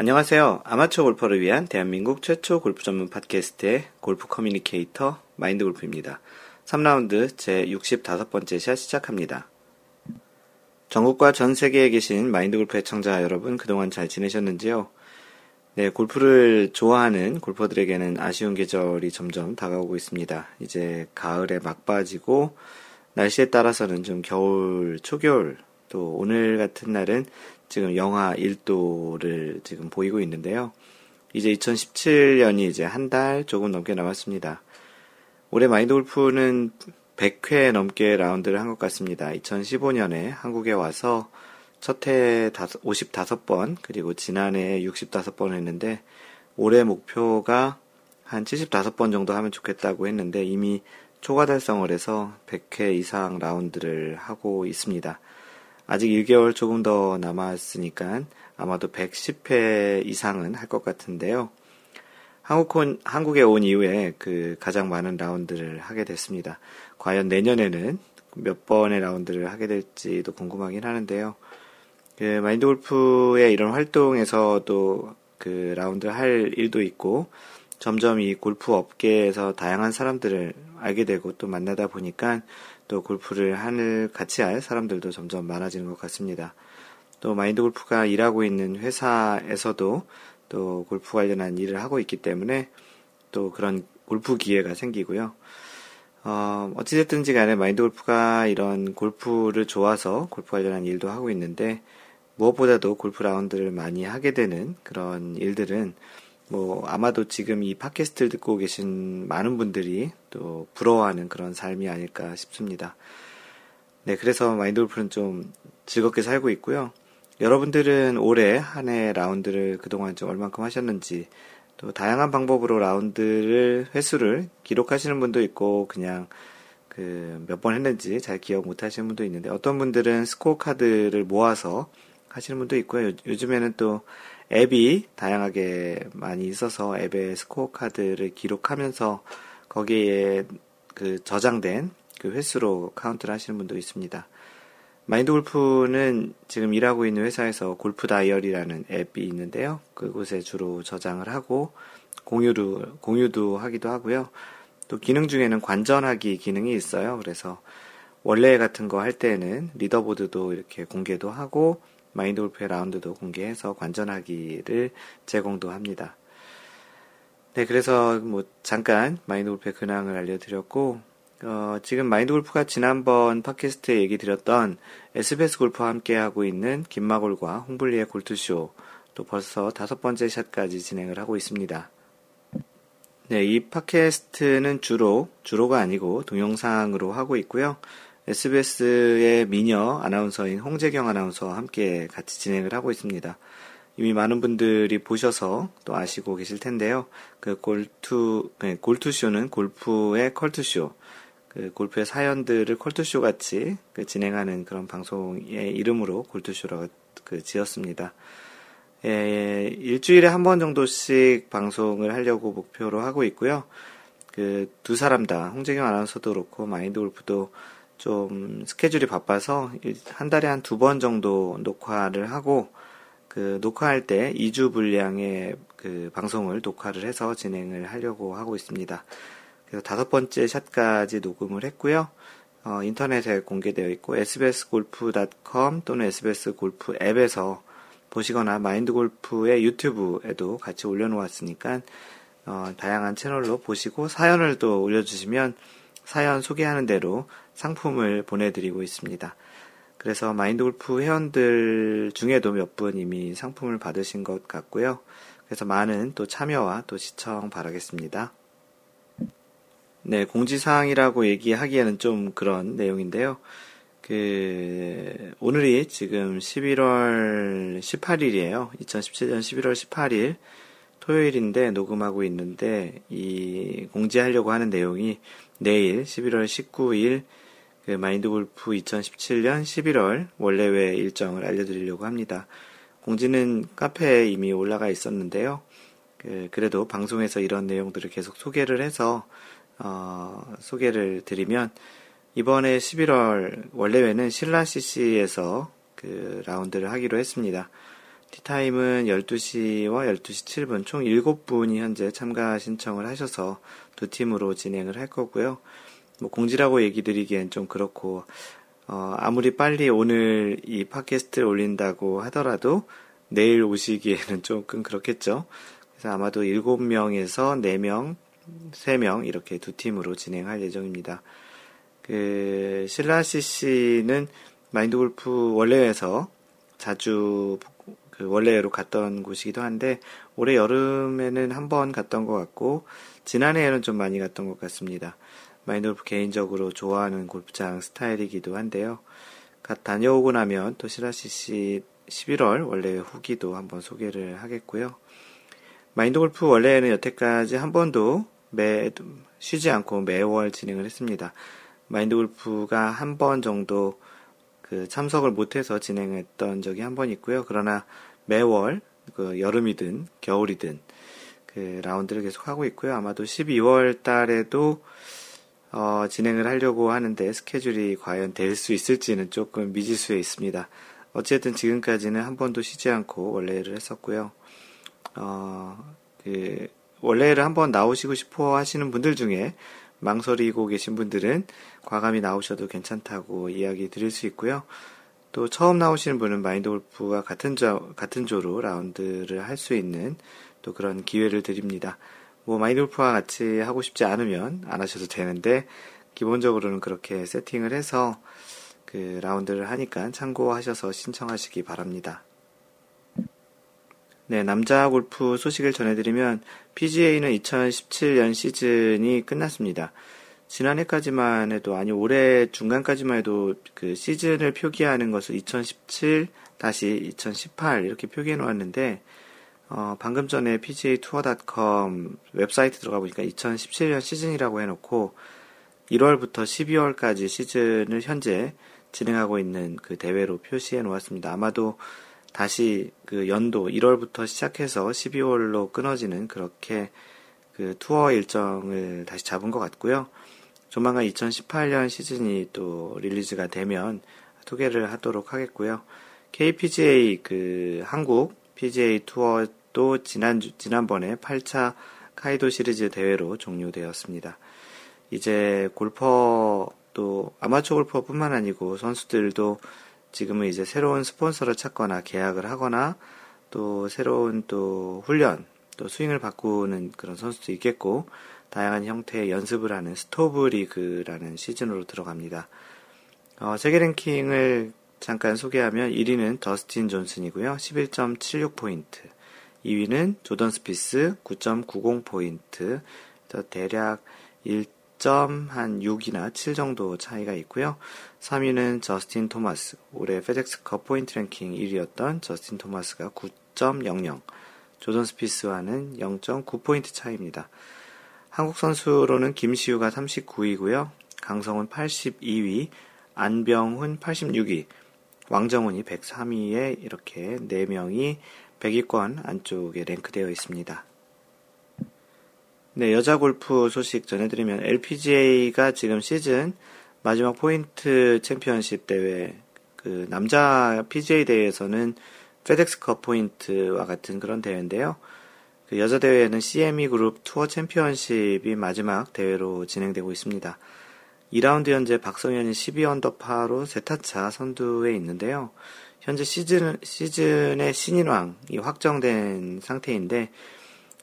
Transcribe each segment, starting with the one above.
안녕하세요. 아마추어 골퍼를 위한 대한민국 최초 골프 전문 팟캐스트의 골프 communicator 마인드 골프입니다. 3라운드 제 65번째 샷 시작합니다. 전국과 전 세계에 계신 마인드 골프 애청자 여러분 그동안 잘 지내셨는지요? 네, 골프를 좋아하는 골퍼들에게는 아쉬운 계절이 점점 다가오고 있습니다. 이제 가을에 막바지고 날씨에 따라서는 좀 겨울, 초겨울, 또 오늘 같은 날은 지금 영하 1도를 지금 보이고 있는데요. 이제 2017년이 이제 한 달 조금 넘게 남았습니다. 올해 마인드 골프는 100회 넘게 라운드를 한 것 같습니다. 2015년에 한국에 와서 첫해 55번, 그리고 지난해 65번 했는데, 올해 목표가 한 75번 정도 하면 좋겠다고 했는데, 이미 초과 달성을 해서 100회 이상 라운드를 하고 있습니다. 아직 1개월 조금 더 남았으니까 아마도 110회 이상은 할 것 같은데요. 한국 온, 한국에 온 이후에 그 가장 많은 라운드를 하게 됐습니다. 과연 내년에는 몇 번의 라운드를 하게 될지도 궁금하긴 하는데요. 그 마인드 골프의 이런 활동에서도 그 라운드를 할 일도 있고 점점 이 골프 업계에서 다양한 사람들을 알게 되고 또 만나다 보니까 또 골프를 하늘 같이 할 사람들도 점점 많아지는 것 같습니다. 또 마인드 골프가 일하고 있는 회사에서도 또 골프 관련한 일을 하고 있기 때문에 또 그런 골프 기회가 생기고요. 어, 어찌됐든지 간에 마인드 골프가 이런 골프를 좋아서 골프 관련한 일도 하고 있는데 무엇보다도 골프 라운드를 많이 하게 되는 그런 일들은 뭐 아마도 지금 이 팟캐스트를 듣고 계신 많은 분들이 또 부러워하는 그런 삶이 아닐까 싶습니다. 네, 그래서 마인드 골프는 좀 즐겁게 살고 있고요. 여러분들은 올해 한 해 라운드를 그동안 좀 얼만큼 하셨는지 또 다양한 방법으로 라운드를 횟수를 기록하시는 분도 있고 그냥 그 몇 번 했는지 잘 기억 못 하시는 분도 있는데 어떤 분들은 스코어 카드를 모아서 하시는 분도 있고요. 요즘에는 또 앱이 다양하게 많이 있어서 앱에 스코어 카드를 기록하면서 거기에 그 저장된 그 횟수로 카운트를 하시는 분도 있습니다. 마인드 골프는 지금 일하고 있는 회사에서 골프 다이어리라는 앱이 있는데요. 그곳에 주로 저장을 하고 공유도, 공유도 하기도 하고요. 또 기능 중에는 관전하기 기능이 있어요. 그래서 원래 같은 거 할 때는 리더보드도 이렇게 공개도 하고 마인드 골프의 라운드도 공개해서 관전하기를 제공도 합니다. 네, 그래서 뭐 잠깐 마인드 골프의 근황을 알려드렸고, 어, 지금 마인드 골프가 지난번 팟캐스트에 얘기 드렸던 SBS 골프와 함께 하고 있는 김마골과 홍블리의 골투쇼, 또 벌써 다섯 번째 샷까지 진행을 하고 있습니다. 네, 이 팟캐스트는 주로, 주로가 아니고 동영상으로 하고 있고요. SBS의 미녀 아나운서인 홍재경 아나운서와 함께 같이 진행을 하고 있습니다. 이미 많은 분들이 보셔서 또 아시고 계실 텐데요. 그 골투, 네, 골투쇼는 골프의 컬투쇼, 그 골프의 사연들을 컬투쇼 같이 그 진행하는 그런 방송의 이름으로 골투쇼라고 그 지었습니다. 예, 일주일에 한 번 정도씩 방송을 하려고 목표로 하고 있고요. 그 두 사람 다, 홍재경 아나운서도 그렇고, 마인드 골프도 좀 스케줄이 바빠서 한 달에 한 두 번 정도 녹화를 하고 그 녹화할 때 2주 분량의 그 방송을 녹화를 해서 진행을 하려고 하고 있습니다. 그래서 다섯 번째 샷까지 녹음을 했고요. 어, 인터넷에 공개되어 있고 sbsgolf.com 또는 sbsgolf 앱에서 보시거나 마인드 골프의 유튜브에도 같이 올려놓았으니까 어, 다양한 채널로 보시고 사연을 또 올려주시면 사연 소개하는 대로 상품을 보내드리고 있습니다. 그래서 마인드 골프 회원들 중에도 몇 분 이미 상품을 받으신 것 같고요. 그래서 많은 또 참여와 또 시청 바라겠습니다. 네, 공지사항이라고 얘기하기에는 좀 그런 내용인데요. 그, 오늘이 지금 11월 18일이에요. 2017년 11월 18일 토요일인데 녹음하고 있는데 이 공지하려고 하는 내용이 내일 11월 19일 그 마인드 골프 2017년 11월 원래회 일정을 알려드리려고 합니다. 공지는 카페에 이미 올라가 있었는데요. 그, 래도 방송에서 이런 내용들을 계속 소개를 해서 어, 소개를 드리면 이번에 11월 원래회는 신라 CC에서 그 라운드를 하기로 했습니다. 티타임은 12시와 12시 7분, 총 7분이 현재 참가 신청을 하셔서 두 팀으로 진행을 할 거고요. 뭐 공지라고 얘기 드리기엔 좀 그렇고, 어, 아무리 빨리 오늘 이 팟캐스트를 올린다고 하더라도 내일 오시기에는 조금 그렇겠죠. 그래서 아마도 7명에서 4명, 3명 이렇게 두 팀으로 진행할 예정입니다. 그 신라시 씨는 마인드 골프 원래에서 자주 그 원래로 갔던 곳이기도 한데 올해 여름에는 한 번 갔던 것 같고 지난해에는 좀 많이 갔던 것 같습니다. 마인드 골프 개인적으로 좋아하는 골프장 스타일이기도 한데요. 갓 다녀오고 나면 또 시라시 씨 11월 원래 후기도 한번 소개를 하겠고요. 마인드 골프 원래는 여태까지 한 번도 매 쉬지 않고 매월 진행을 했습니다. 마인드 골프가 한 번 정도 그 참석을 못해서 진행했던 적이 한 번 있고요. 그러나 매월 그 여름이든 겨울이든 그 라운드를 계속 하고 있고요. 아마도 12월 달에도 어, 진행을 하려고 하는데 스케줄이 과연 될 수 있을지는 조금 미지수에 있습니다. 어쨌든 지금까지는 한 번도 쉬지 않고 원래를 했었고요. 어, 그 원래를 한 번 나오시고 싶어 하시는 분들 중에 망설이고 계신 분들은 과감히 나오셔도 괜찮다고 이야기 드릴 수 있고요. 또 처음 나오시는 분은 마인드 골프와 같은 조, 같은 조로 라운드를 할 수 있는 또 그런 기회를 드립니다. 뭐 마인드 골프와 같이 하고 싶지 않으면 안 하셔도 되는데 기본적으로는 그렇게 세팅을 해서 그 라운드를 하니까 참고하셔서 신청하시기 바랍니다. 네, 남자 골프 소식을 전해드리면 PGA는 2017년 시즌이 끝났습니다. 지난해까지만 해도 아니 올해 중간까지만 해도 그 시즌을 표기하는 것을 2017 다시 2018 이렇게 표기해 놓았는데 어, 방금 전에 PGA 투어.com 웹사이트 들어가 보니까 2017년 시즌이라고 해놓고 1월부터 12월까지 시즌을 현재 진행하고 있는 그 대회로 표시해 놓았습니다. 아마도 다시 그 연도 1월부터 시작해서 12월로 끊어지는 그렇게 그 투어 일정을 다시 잡은 것 같고요. 조만간 2018년 시즌이 또 릴리즈가 되면 소개를 하도록 하겠고요. KPGA 그 한국 PGA 투어 도 지난 지난번에 8차 카이도 시리즈 대회로 종료되었습니다. 이제 골퍼 또 아마추어 골퍼뿐만 아니고 선수들도 지금은 이제 새로운 스폰서를 찾거나 계약을 하거나 또 새로운 또 훈련, 또 스윙을 바꾸는 그런 선수도 있겠고 다양한 형태의 연습을 하는 스토브 리그라는 시즌으로 들어갑니다. 어, 세계 랭킹을 잠깐 소개하면 1위는 더스틴 존슨이고요. 11.76포인트. 2위는 조던 스피스 9.90포인트. 대략 1한 6이나 7 정도 차이가 있고요. 3위는 저스틴 토마스. 올해 페덱스컵 포인트 랭킹 1위였던 저스틴 토마스가 9.00. 조던 스피스와는 0.9포인트 차이입니다. 한국 선수로는 김시우가 39위고요. 강성훈 82위, 안병훈 86위, 왕정훈이 103위에 이렇게 4명이 100위권 안쪽에 랭크되어 있습니다. 네, 여자 골프 소식 전해드리면 LPGA가 지금 시즌 마지막 포인트 챔피언십 대회, 그 남자 PGA 대회에서는 페덱스컵 포인트와 같은 그런 대회인데요. 그 여자 대회에는 CME 그룹 투어 챔피언십이 마지막 대회로 진행되고 있습니다. 2라운드 현재 박성현이 12언더파로 세타차 선두에 있는데요. 현재 시즌, 시즌의 신인왕이 확정된 상태인데,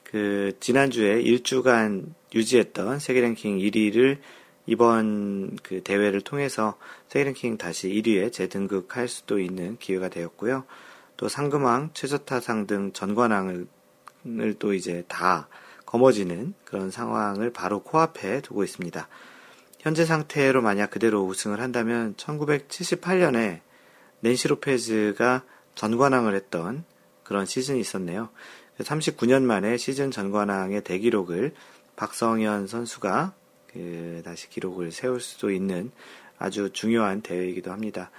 그 지난주에 일주간 유지했던 세계 랭킹 1위를 이번 그 대회를 통해서 세계 랭킹 다시 1위에 재등극할 수도 있는 기회가 되었고요. 또 상금왕, 최저타상 등 전관왕을 또 이제 다 거머쥐는 그런 상황을 바로 코앞에 두고 있습니다. 현재 상태로 만약 그대로 우승을 한다면 1978년에 낸시 로페즈가 전관왕을 했던 그런 시즌이 있었네요. 39년 만에 시즌 전관왕의 대기록을 박성현 선수가 그 다시 기록을 세울 수도 있는 아주 중요한 대회이기도 합니다.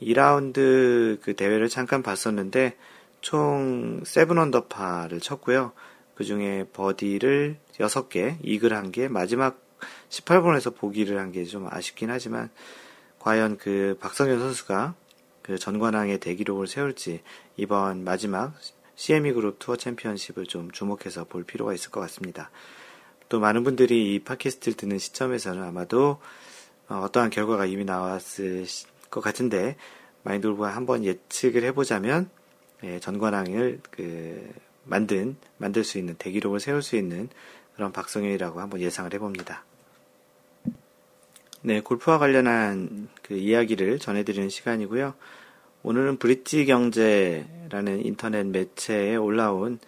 2라운드 그 대회를 잠깐 봤었는데 총 seven 언더파를 쳤고요. 그 중에 버디를 6개, 이글 1개, 마지막 18번에서 보기를 한 게 좀 아쉽긴 하지만 과연 그 박성현 선수가 그 전관왕의 대기록을 세울지 이번 마지막 CME 그룹 투어 챔피언십을 좀 주목해서 볼 필요가 있을 것 같습니다. 또 많은 분들이 이 팟캐스트를 듣는 시점에서는 아마도 어, 어떠한 결과가 이미 나왔을 것 같은데 마인드골프가 한번 예측을 해보자면 예, 전관왕을 그 만든 만들 수 있는 대기록을 세울 수 있는 그런 박성현이라고 한번 예상을 해봅니다. 네, 골프와 관련한 그 이야기를 전해드리는 시간이고요. 오늘은 브릿지 경제라는 인터넷 매체에 올라온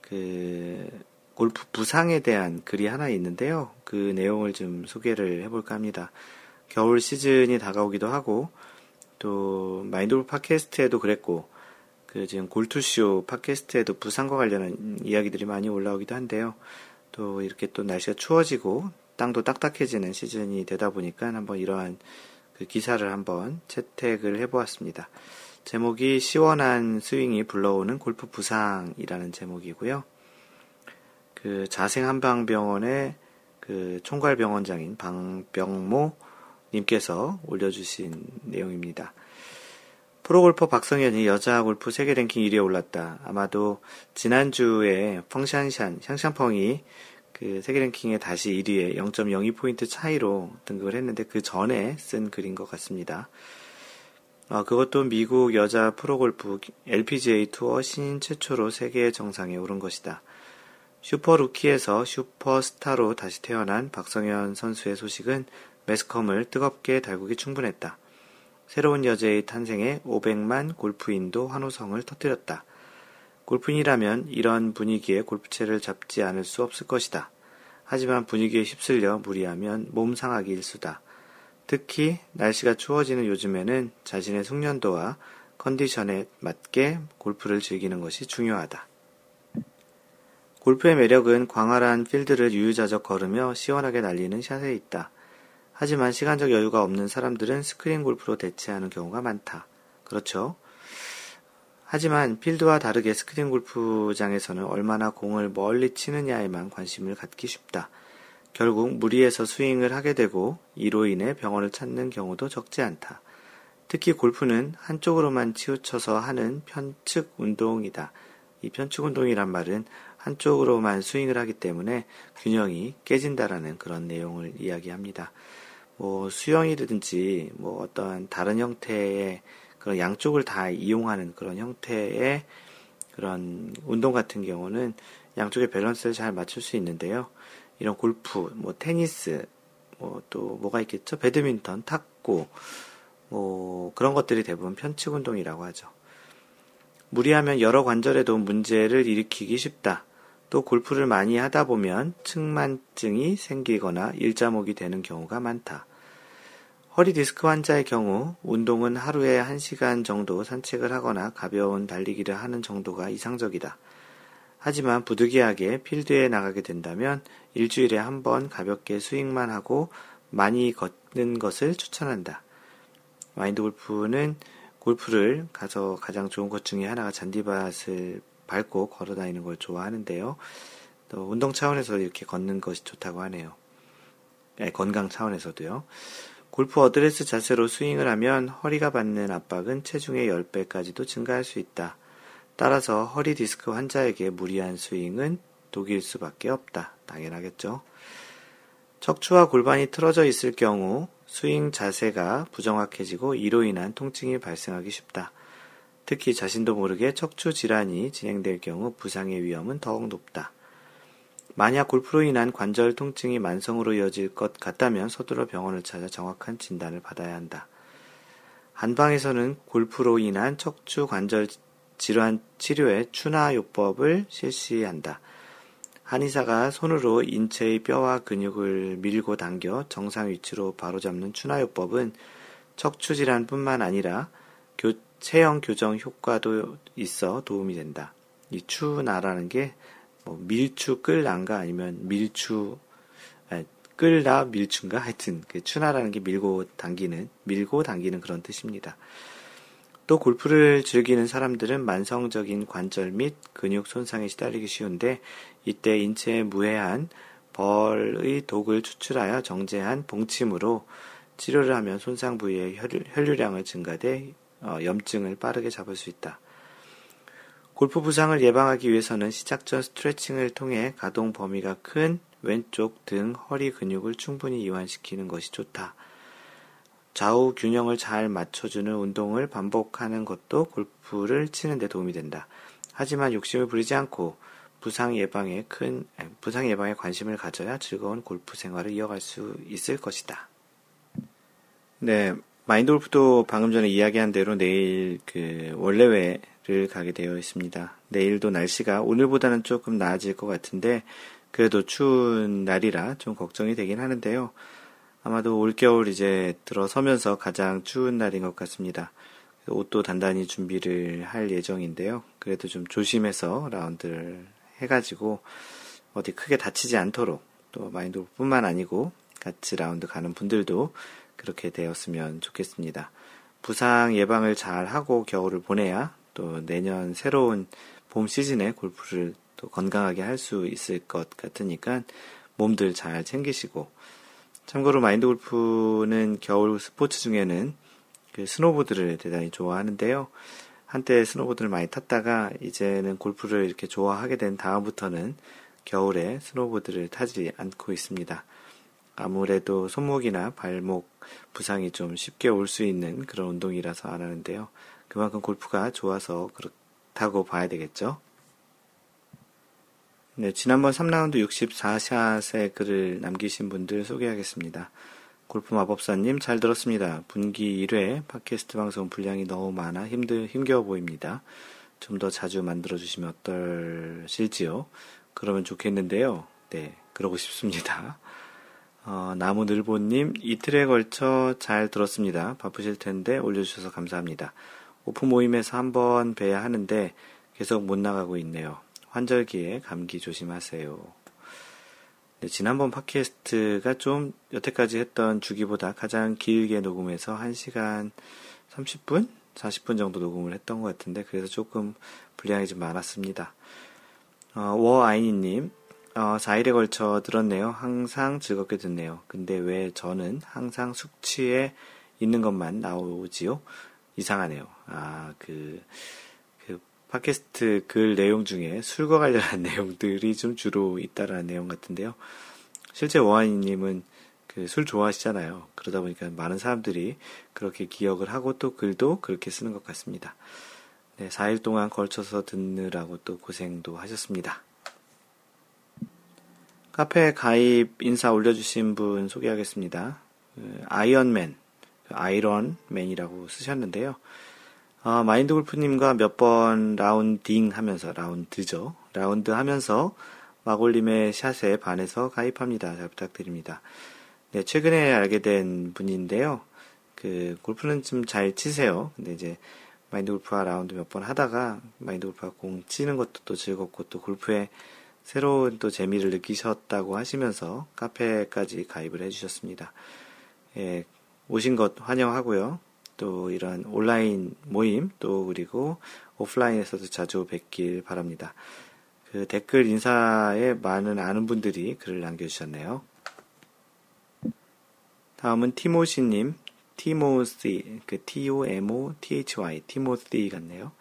그 골프 부상에 대한 글이 하나 있는데요. 그 내용을 좀 소개를 해볼까 합니다. 겨울 시즌이 다가오기도 하고 또 마인드골프 팟캐스트에도 그랬고 그 지금 골투쇼 팟캐스트에도 부상과 관련한 이야기들이 많이 올라오기도 한데요. 또 이렇게 또 날씨가 추워지고 땅도 딱딱해지는 시즌이 되다 보니까 한번 이러한 그 기사를 한번 채택을 해보았습니다. 제목이 시원한 스윙이 불러오는 골프 부상이라는 제목이고요. 그 자생한방병원의 그 총괄병원장인 방병모 님께서 올려주신 내용입니다. 프로골퍼 박성현이 여자 골프 세계 랭킹 1위에 올랐다. 아마도 지난주에 펑샨샨, 샹샹펑이 그 세계 랭킹에 다시 1위에 0.02포인트 차이로 등극을 했는데 그 전에 쓴 글인 것 같습니다. 어, 그것도 미국 여자 프로골프 LPGA 투어 신인 최초로 세계 정상에 오른 것이다. 슈퍼루키에서 슈퍼스타로 다시 태어난 박성현 선수의 소식은 매스컴을 뜨겁게 달구기 충분했다. 새로운 여자의 탄생에 500만 골프인도 환호성을 터뜨렸다. 골프인이라면 이런 분위기에 골프채를 잡지 않을 수 없을 것이다. 하지만 분위기에 휩쓸려 무리하면 몸 상하기 일수다. 특히 날씨가 추워지는 요즘에는 자신의 숙련도와 컨디션에 맞게 골프를 즐기는 것이 중요하다. 골프의 매력은 광활한 필드를 유유자적 걸으며 시원하게 날리는 샷에 있다. 하지만 시간적 여유가 없는 사람들은 스크린 골프로 대체하는 경우가 많다. 그렇죠? 하지만 필드와 다르게 스크린 골프장에서는 얼마나 공을 멀리 치느냐에만 관심을 갖기 쉽다. 결국 무리해서 스윙을 하게 되고 이로 인해 병원을 찾는 경우도 적지 않다. 특히 골프는 한쪽으로만 치우쳐서 하는 편측 운동이다. 이 편측 운동이란 말은 한쪽으로만 스윙을 하기 때문에 균형이 깨진다라는 그런 내용을 이야기합니다. 뭐 수영이든지 뭐 어떤 다른 형태의 그런 양쪽을 다 이용하는 그런 형태의 그런 운동 같은 경우는 양쪽의 밸런스를 잘 맞출 수 있는데요. 이런 골프, 뭐 테니스, 뭐 또 뭐가 있겠죠? 배드민턴, 탁구, 뭐 그런 것들이 대부분 편측 운동이라고 하죠. 무리하면 여러 관절에도 문제를 일으키기 쉽다. 또 골프를 많이 하다 보면 측만증이 생기거나 일자목이 되는 경우가 많다. 허리 디스크 환자의 경우 운동은 하루에 1시간 정도 산책을 하거나 가벼운 달리기를 하는 정도가 이상적이다. 하지만 부득이하게 필드에 나가게 된다면 일주일에 한 번 가볍게 스윙만 하고 많이 걷는 것을 추천한다. 마인드 골프는 골프를 가서 가장 좋은 것 중에 하나가 잔디밭을 밟고 걸어 다니는 걸 좋아하는데요. 또 운동 차원에서 이렇게 걷는 것이 좋다고 하네요. 네, 건강 차원에서도요. 골프 어드레스 자세로 스윙을 하면 허리가 받는 압박은 체중의 10배까지도 증가할 수 있다. 따라서 허리 디스크 환자에게 무리한 스윙은 독일 수밖에 없다. 당연하겠죠. 척추와 골반이 틀어져 있을 경우 스윙 자세가 부정확해지고 이로 인한 통증이 발생하기 쉽다. 특히 자신도 모르게 척추 질환이 진행될 경우 부상의 위험은 더욱 높다. 만약 골프로 인한 관절 통증이 만성으로 이어질 것 같다면 서둘러 병원을 찾아 정확한 진단을 받아야 한다. 한방에서는 골프로 인한 척추 관절 질환 치료에 추나요법을 실시한다. 한의사가 손으로 인체의 뼈와 근육을 밀고 당겨 정상 위치로 바로잡는 추나요법은 척추 질환뿐만 아니라 교, 체형 교정 효과도 있어 도움이 된다. 이 추나라는 게 뭐 밀추 끌난가 아니면 밀추 아, 끌다 밀추인가 하여튼 그 추나라는 게 밀고 당기는 밀고 당기는 그런 뜻입니다. 또 골프를 즐기는 사람들은 만성적인 관절 및 근육 손상에 시달리기 쉬운데 이때 인체에 무해한 벌의 독을 추출하여 정제한 봉침으로 치료를 하면 손상 부위의 혈류, 량을 증가돼 어, 염증을 빠르게 잡을 수 있다. 골프 부상을 예방하기 위해서는 시작 전 스트레칭을 통해 가동 범위가 큰 왼쪽 등 허리 근육을 충분히 이완시키는 것이 좋다. 좌우 균형을 잘 맞춰주는 운동을 반복하는 것도 골프를 치는 데 도움이 된다. 하지만 욕심을 부리지 않고 부상 예방에 큰 부상 예방에 관심을 가져야 즐거운 골프 생활을 이어갈 수 있을 것이다. 네, 마인드 골프도 방금 전에 이야기한 대로 내일 그 원래회 를 가게 되어 있습니다. 내일도 날씨가 오늘보다는 조금 나아질 것 같은데 그래도 추운 날이라 좀 걱정이 되긴 하는데요. 아마도 올겨울 이제 들어서면서 가장 추운 날인 것 같습니다. 옷도 단단히 준비를 할 예정인데요. 그래도 좀 조심해서 라운드를 해가지고 어디 크게 다치지 않도록 또 마인드뿐만 아니고 같이 라운드 가는 분들도 그렇게 되었으면 좋겠습니다. 부상 예방을 잘 하고 겨울을 보내야 또 내년 새로운 봄 시즌에 골프를 또 건강하게 할 수 있을 것 같으니까 몸들 잘 챙기시고 참고로 마인드 골프는 겨울 스포츠 중에는 그 스노보드를 대단히 좋아하는데요. 한때 스노보드를 많이 탔다가 이제는 골프를 이렇게 좋아하게 된 다음부터는 겨울에 스노보드를 타지 않고 있습니다. 아무래도 손목이나 발목 부상이 좀 쉽게 올 수 있는 그런 운동이라서 안 하는데요. 그만큼 골프가 좋아서 그렇다고 봐야 되겠죠. 네, 지난번 3라운드 64샷의 글을 남기신 분들 소개하겠습니다. 골프 마법사님 잘 들었습니다. 분기 1회 팟캐스트 방송 분량이 너무 많아 힘들, 힘겨워 보입니다. 좀 더 자주 만들어주시면 어떨실지요? 그러면 좋겠는데요. 네, 그러고 싶습니다. 어, 나무늘보님, 이틀에 걸쳐 잘 들었습니다. 바쁘실 텐데 올려주셔서 감사합니다. 오프 모임에서 한 번 뵈야 하는데 계속 못 나가고 있네요. 환절기에 감기 조심하세요. 네, 지난번 팟캐스트가 좀 여태까지 했던 주기보다 가장 길게 녹음해서 1시간 30분? 40분 정도 녹음을 했던 것 같은데 그래서 조금 분량이 좀 많았습니다. 어, 워아이니님, 어, 4일에 걸쳐 들었네요. 항상 즐겁게 듣네요. 근데 왜 저는 항상 숙취에 있는 것만 나오지요? 이상하네요. 아, 그, 팟캐스트 글 내용 중에 술과 관련한 내용들이 좀 주로 있다라는 내용 같은데요. 실제 워하니님은 그 술 좋아하시잖아요. 그러다 보니까 많은 사람들이 그렇게 기억을 하고 또 글도 그렇게 쓰는 것 같습니다. 네, 4일 동안 걸쳐서 듣느라고 또 고생도 하셨습니다. 카페 가입 인사 올려주신 분 소개하겠습니다. 그 아이언맨, 그 아이런맨이라고 쓰셨는데요. 어, 마인드 골프님과 몇 번 라운딩 하면서, 라운드죠. 라운드 하면서 마골님의 샷에 반해서 가입합니다. 잘 부탁드립니다. 네, 최근에 알게 된 분인데요. 그, 골프는 좀 잘 치세요. 근데 이제, 마인드 골프와 라운드 몇 번 하다가, 마인드 골프와 공 치는 것도 또 즐겁고, 또 골프에 새로운 또 재미를 느끼셨다고 하시면서 카페까지 가입을 해주셨습니다. 예, 오신 것 환영하고요. 또 이런 온라인 모임 또 그리고 오프라인에서도 자주 뵙길 바랍니다. 그 댓글 인사에 많은 아는 분들이 글을 남겨주셨네요. 다음은 티모시님, 티모시, 그 T-O-M-O-T-H-Y, 티모시 같네요.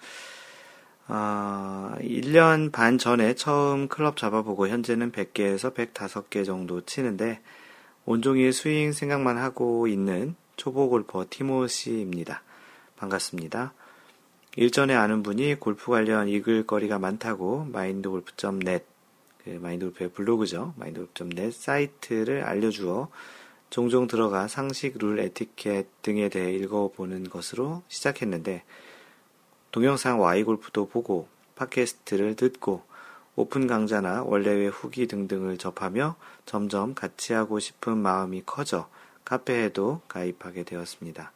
아, 1년 반 전에 처음 클럽 잡아보고 현재는 100개에서 105개 정도 치는데 온종일 스윙 생각만 하고 있는 초보 골퍼 티모시입니다. 반갑습니다. 일전에 아는 분이 골프 관련 읽을 거리가 많다고 마인드골프.net 그 마인드골프의 블로그죠. 마인드골프.net 사이트를 알려주어 종종 들어가 상식, 룰, 에티켓 등에 대해 읽어보는 것으로 시작했는데 동영상 Y골프도 보고 팟캐스트를 듣고 오픈 강좌나 원래회 후기 등등을 접하며 점점 같이 하고 싶은 마음이 커져 카페에도 가입하게 되었습니다.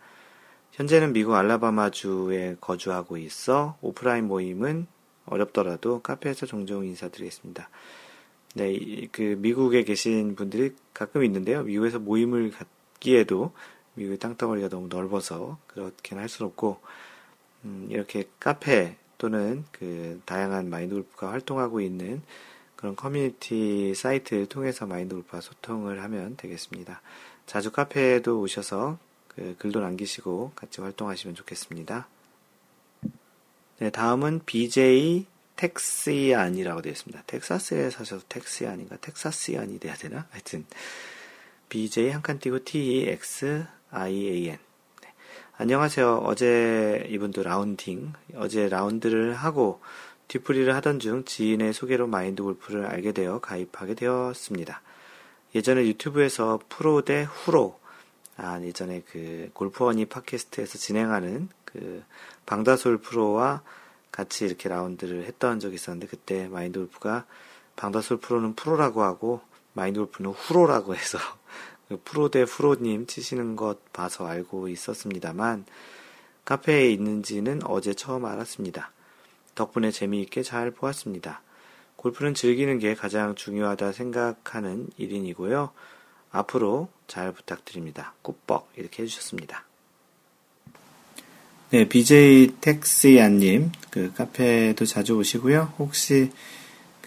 현재는 미국 알라바마주에 거주하고 있어 오프라인 모임은 어렵더라도 카페에서 종종 인사드리겠습니다. 네, 그 미국에 계신 분들이 가끔 있는데요. 미국에서 모임을 갖기에도 미국의 땅덩어리가 너무 넓어서 그렇게는 할수 없고 음, 이렇게 카페 또는 그 다양한 마인드 골프가 활동하고 있는 그런 커뮤니티 사이트를 통해서 마인드 골프와 소통을 하면 되겠습니다. 자주 카페에도 오셔서 그 글도 남기시고 같이 활동하시면 좋겠습니다. 네, 다음은 BJ 텍시안이라고 되어 있습니다. 텍사스에 사셔서 텍시안인가 텍사스안이 돼야 되나? 하여튼 BJ 한 칸 띄고 TXIAN 네. 안녕하세요. 어제 이분도 라운딩 어제 라운드를 하고 뒤풀이를 하던 중 지인의 소개로 마인드 골프를 알게 되어 가입하게 되었습니다. 예전에 유튜브에서 프로 대 후로 아, 예전에 그 골프원이 팟캐스트에서 진행하는 그 방다솔 프로와 같이 이렇게 라운드를 했던 적이 있었는데 그때 마인드 골프가 방다솔 프로는 프로라고 하고 마인드 골프는 후로라고 해서 그 프로 대 후로님 치시는 것 봐서 알고 있었습니다만 카페에 있는지는 어제 처음 알았습니다. 덕분에 재미있게 잘 보았습니다. 골프는 즐기는 게 가장 중요하다 생각하는 일인이고요. 앞으로 잘 부탁드립니다. 꾸뻑 이렇게 해주셨습니다. 네, BJ 텍시안님 그 카페도 자주 오시고요. 혹시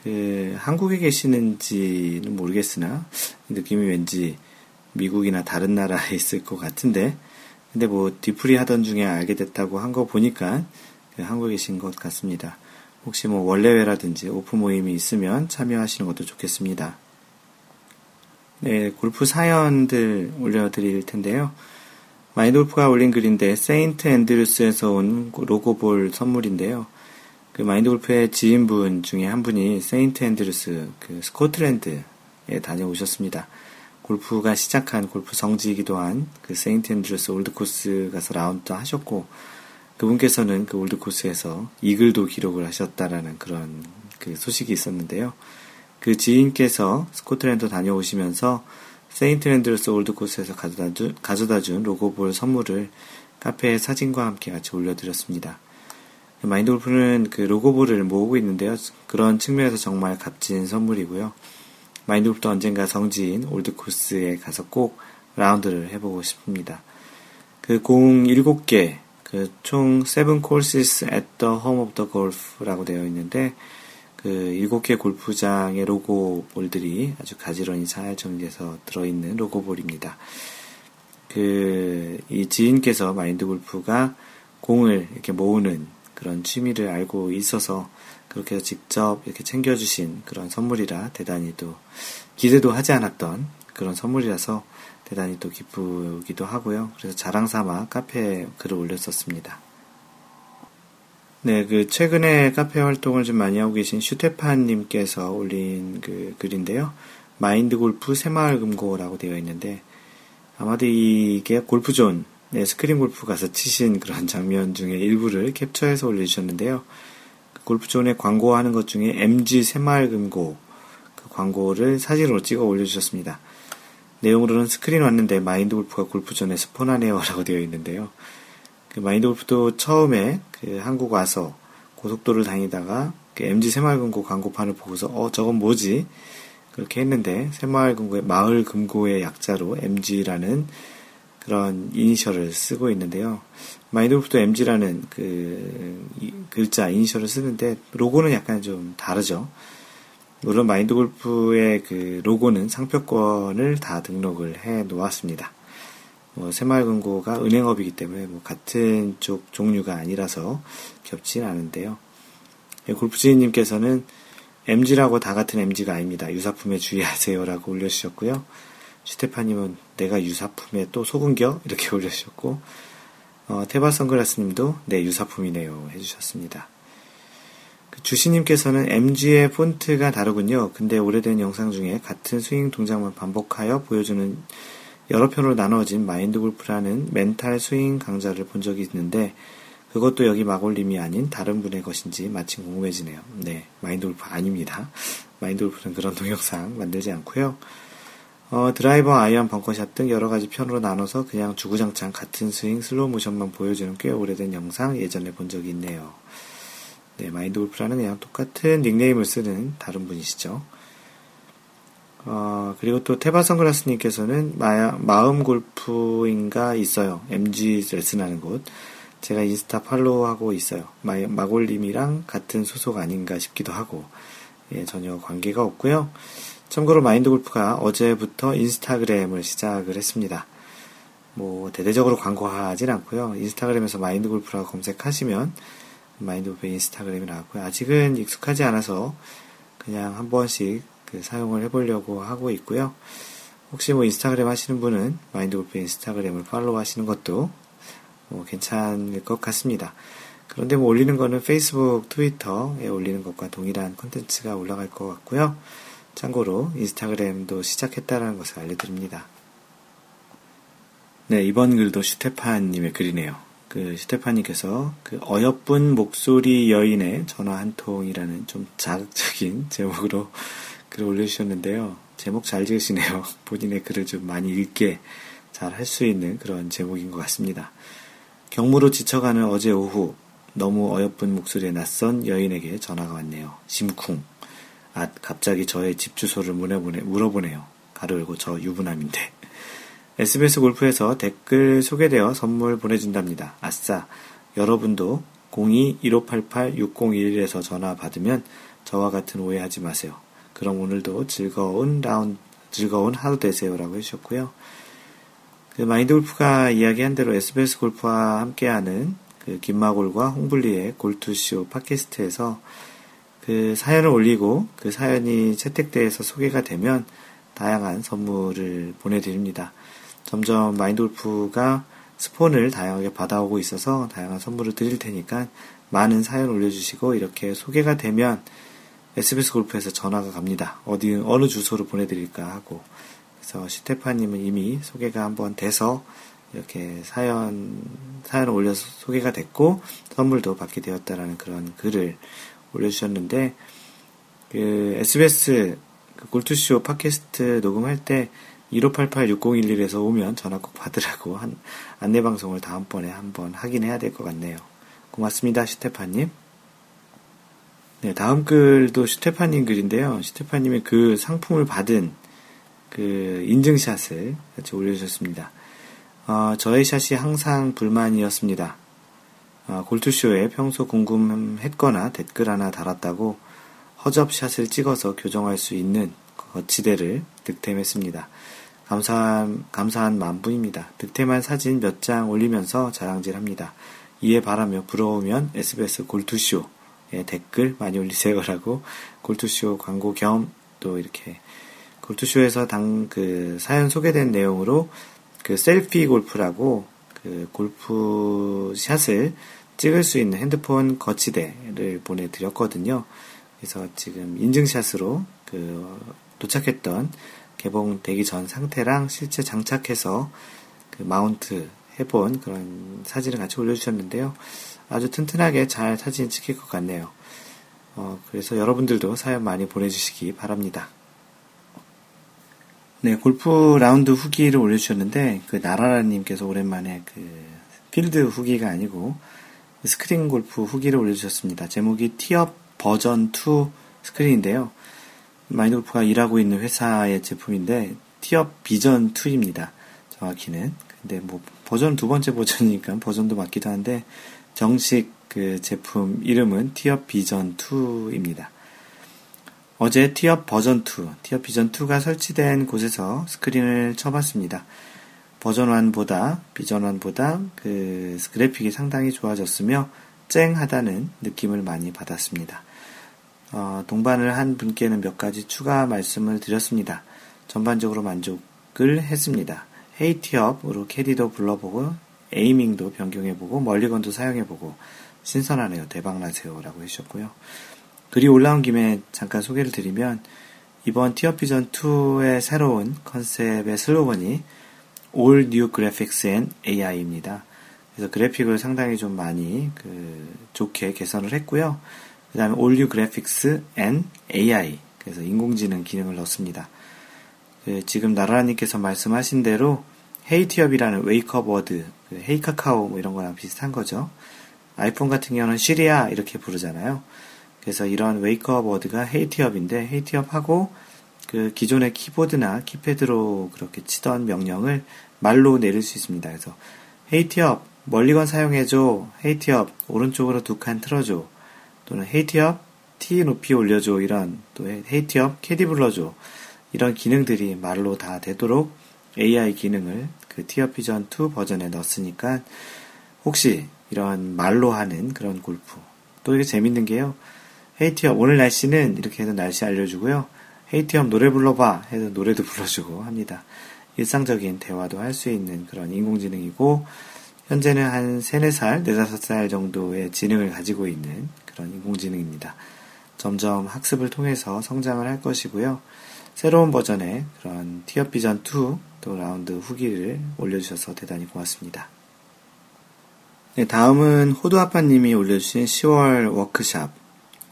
그 한국에 계시는지는 모르겠으나 느낌이 왠지 미국이나 다른 나라에 있을 것 같은데 근데 뭐 뒤풀이 하던 중에 알게 됐다고 한 거 보니까 그 한국에 계신 것 같습니다. 혹시 뭐 월례회라든지 오픈 모임이 있으면 참여하시는 것도 좋겠습니다. 네, 골프 사연들 올려드릴 텐데요. 마인드골프가 올린 글인데 세인트 앤드루스에서 온 logo ball 선물인데요. 그 마인드골프의 지인분 중에 한 분이 세인트 앤드루스 그 스코틀랜드에 다녀오셨습니다. 골프가 시작한 골프 성지이기도 한 그 세인트 앤드루스 올드코스 가서 라운드 하셨고 그분께서는 그 올드코스에서 이글도 기록을 하셨다라는 그런 그 소식이 있었는데요. 그 지인께서 스코틀랜드 다녀오시면서 세인트 앤드루스 올드코스에서 가져다 준, 가져다 준 logo ball 선물을 카페에 사진과 함께 같이 올려드렸습니다. 마인드 골프는 그 로고볼을 모으고 있는데요. 그런 측면에서 정말 값진 선물이고요. 마인드 골프도 언젠가 성지인 올드코스에 가서 꼭 라운드를 해보고 싶습니다. 그 공 7개, 그총7 courses at the home of the golf라고 되어 있는데, 그 일곱 개 골프장의 로고볼들이 아주 가지런히 잘 정리해서 들어있는 로고볼입니다. 그, 이 지인께서 마인드 골프가 공을 이렇게 모으는 그런 취미를 알고 있어서 그렇게 직접 이렇게 챙겨주신 그런 선물이라 대단히 또 기대도 하지 않았던 그런 선물이라서 대단히 또 기쁘기도 하고요. 그래서 자랑 삼아 카페에 글을 올렸었습니다. 네, 그 최근에 카페 활동을 좀 많이 하고 계신 슈테판님께서 올린 그 글인데요. 마인드 골프 새마을 금고라고 되어 있는데 아마도 이게 골프존, 네, 스크린 골프 가서 치신 그런 장면 중에 일부를 캡처해서 올려주셨는데요. 그 골프존에 광고하는 것 중에 MG 새마을 금고 그 광고를 사진으로 찍어 올려주셨습니다. 내용으로는 스크린 왔는데 마인드 골프가 골프존에 스폰하네요라고 되어 있는데요. 그 마인드 골프도 처음에 그 한국 와서 고속도로를 다니다가 그 MG 새마을금고 광고판을 보고서 어 저건 뭐지 그렇게 했는데 새마을금고의 마을금고의 약자로 MG라는 그런 이니셜을 쓰고 있는데요. 마인드 골프도 MG라는 그 글자 이니셜을 쓰는데 로고는 약간 좀 다르죠. 물론 마인드 골프의 그 로고는 상표권을 다 등록을 해 놓았습니다. 뭐 새마을금고가 은행업이기 때문에 뭐 같은 쪽 종류가 아니라서 겹진 않은데요. 예, 골프지인님께서는 MG라고 다 같은 MG가 아닙니다. 유사품에 주의하세요라고 올려주셨고요. 슈테파님은 내가 유사품에 또 속은겨? 이렇게 올려주셨고, 어, 테바 선글라스님도 네, 유사품이네요. 해주셨습니다. 그 주시님께서는 MG의 폰트가 다르군요. 근데 오래된 영상 중에 같은 스윙 동작만 반복하여 보여주는 여러 편으로 나눠진 마인드 골프라는 멘탈 스윙 강좌를 본 적이 있는데 그것도 여기 마골님이 아닌 다른 분의 것인지 마침 궁금해지네요. 네, 마인드 골프 아닙니다. 마인드 골프는 그런 동영상 만들지 않고요. 어, 드라이버, 아이언, 벙커샷 등 여러 가지 편으로 나눠서 그냥 주구장창 같은 스윙 슬로우 모션만 보여주는 꽤 오래된 영상 예전에 본 적이 있네요. 네, 마인드 골프라는 그냥 똑같은 닉네임을 쓰는 다른 분이시죠. 어, 그리고 또 테바 선글라스님께서는 마, 음 골프인가 있어요. MG 레슨하는 곳. 제가 인스타 팔로우하고 있어요. 마, 마골님이랑 같은 소속 아닌가 싶기도 하고, 예, 전혀 관계가 없고요. 참고로 마인드 골프가 어제부터 인스타그램을 시작을 했습니다. 뭐, 대대적으로 광고하진 않고요. 인스타그램에서 마인드 골프라고 검색하시면, 마인드 골프의 인스타그램이 나왔고요. 아직은 익숙하지 않아서 그냥 한 번씩 그 사용을 해보려고 하고 있고요. 혹시 뭐 인스타그램 하시는 분은 마인드 골프 인스타그램을 팔로우 하시는 것도 뭐 괜찮을 것 같습니다. 그런데 뭐 올리는 거는 페이스북, 트위터에 올리는 것과 동일한 컨텐츠가 올라갈 것 같고요. 참고로 인스타그램도 시작했다는 것을 알려드립니다. 네, 이번 글도 슈테판님의 글이네요. 그 슈테판님께서 그 어여쁜 목소리 여인의 전화 한 통이라는 좀 자극적인 제목으로 글을 올려주셨는데요. 제목 잘 지으시네요. 본인의 글을 좀 많이 읽게 잘 할 수 있는 그런 제목인 것 같습니다. 경무로 지쳐가는 어제 오후 너무 어여쁜 목소리의 낯선 여인에게 전화가 왔네요. 심쿵. 아, 갑자기 저의 집 주소를 물어보네, 물어보네요. 가로 열고 저 유부남인데. SBS 골프에서 댓글 소개되어 선물 보내준답니다. 아싸. 여러분도 02-1588-6011에서 전화 받으면 저와 같은 오해하지 마세요. 그럼 오늘도 즐거운 라운, 즐거운 하루 되세요라고 해주셨고요. 그 마인드 골프가 이야기한 대로 SBS 골프와 함께하는 그 김마골과 홍블리의 골투쇼 팟캐스트에서 그 사연을 올리고 그 사연이 채택대에서 소개가 되면 다양한 선물을 보내드립니다. 점점 마인드 골프가 스폰을 다양하게 받아오고 있어서 다양한 선물을 드릴 테니까 많은 사연 올려주시고 이렇게 소개가 되면 SBS 골프에서 전화가 갑니다. 어디, 어느 주소로 보내드릴까 하고. 그래서 시테파님은 이미 소개가 한번 돼서 이렇게 사연, 사연을 올려서 소개가 됐고, 선물도 받게 되었다라는 그런 글을 올려주셨는데, 그, SBS 그 골투쇼 팟캐스트 녹음할 때 1588-6011에서 오면 전화 꼭 받으라고 한 안내방송을 다음번에 한번 하긴 해야 될 것 같네요. 고맙습니다, 시테파님. 네, 다음 글도 슈테파님 글인데요. 슈테파님이 그 상품을 받은 그 인증샷을 같이 올려주셨습니다. 어, 저의 샷이 항상 불만이었습니다. 어, 골투쇼에 평소 궁금했거나 댓글 하나 달았다고 허접샷을 찍어서 교정할 수 있는 거치대를 득템했습니다. 감사한, 감사한 마음뿐입니다. 득템한 사진 몇 장 올리면서 자랑질합니다. 이에 바라며 부러우면 SBS 골투쇼 예, 댓글 많이 올리세요 라고 골투쇼 광고 겸 또 이렇게 골투쇼에서 당 그 사연 소개된 내용으로 그 셀피 골프라고 그 골프 샷을 찍을 수 있는 핸드폰 거치대를 보내드렸거든요. 그래서 지금 인증샷으로 그 도착했던 개봉되기 전 상태랑 실제 장착해서 그 마운트 해본 그런 사진을 같이 올려주셨는데요. 아주 튼튼하게 잘 사진 찍힐 것 같네요. 어, 그래서 여러분들도 사연 많이 보내주시기 바랍니다. 네, 골프 라운드 후기를 올려주셨는데, 그 나라라님께서 오랜만에 그 필드 후기가 아니고 스크린 골프 후기를 올려주셨습니다. 제목이 티업 버전 2 스크린인데요. 마인드 골프가 일하고 있는 회사의 제품인데, 티업 비전 2입니다. 정확히는. 근데 뭐 버전 두 번째 버전이니까 버전도 맞기도 한데, 정식 그 제품 이름은 티업 비전 2입니다. 어제 티업 버전 2, 티업 비전 2가 설치된 곳에서 스크린을 쳐봤습니다. 버전 1보다, 비전 1보다 그 그래픽이 상당히 좋아졌으며 쨍하다는 느낌을 많이 받았습니다. 어, 동반을 한 분께는 몇 가지 추가 말씀을 드렸습니다. 전반적으로 만족을 했습니다. 헤이티업으로 캐디도 불러보고 에이밍도 변경해보고 멀리건도 사용해보고 신선하네요. 대박나세요라고 해주셨고요. 글이 올라온 김에 잠깐 소개를 드리면 이번 티어피전 2의 새로운 컨셉의 슬로건이 All New Graphics and AI입니다. 그래서 그래픽을 상당히 좀 많이 그 좋게 개선을 했고요. 그 다음에 New Graphics and AI 그래서 인공지능 기능을 넣습니다. 그 지금 나라라님께서 말씀하신 대로 헤이티업이라는 wake-up word, 그 헤이카카오 뭐 이런 거랑 비슷한 거죠. 아이폰 같은 경우는 시리야 이렇게 부르잖아요. 그래서 이런 wake-up word가 헤이티업인데 헤이티업하고 그 기존의 키보드나 키패드로 그렇게 치던 명령을 말로 내릴 수 있습니다. 그래서 헤이티업 멀리건 사용해줘, 헤이티업 오른쪽으로 두 칸 틀어줘, 또는 헤이티업 티 높이 올려줘 이런 또 헤이티업 캐디 불러줘 이런 기능들이 말로 다 되도록 AI 기능을 그 티업 비전 2 버전에 넣었으니까 혹시 이런 말로 하는 그런 골프 또 이게 재밌는 게요. 헤이티업, 오늘 날씨는 이렇게 해서 날씨 알려주고요. 헤이티업 노래 불러봐 해서 노래도 불러주고 합니다. 일상적인 대화도 할 수 있는 그런 인공지능이고, 현재는 한 3, 4살, 4, 5살 정도의 지능을 가지고 있는 그런 인공지능입니다. 점점 학습을 통해서 성장을 할 것이고요. 새로운 버전의 그런 티어 비전 2 또 라운드 후기를 올려주셔서 대단히 고맙습니다. 네, 다음은 호두아빠님이 올려주신 10월 워크샵.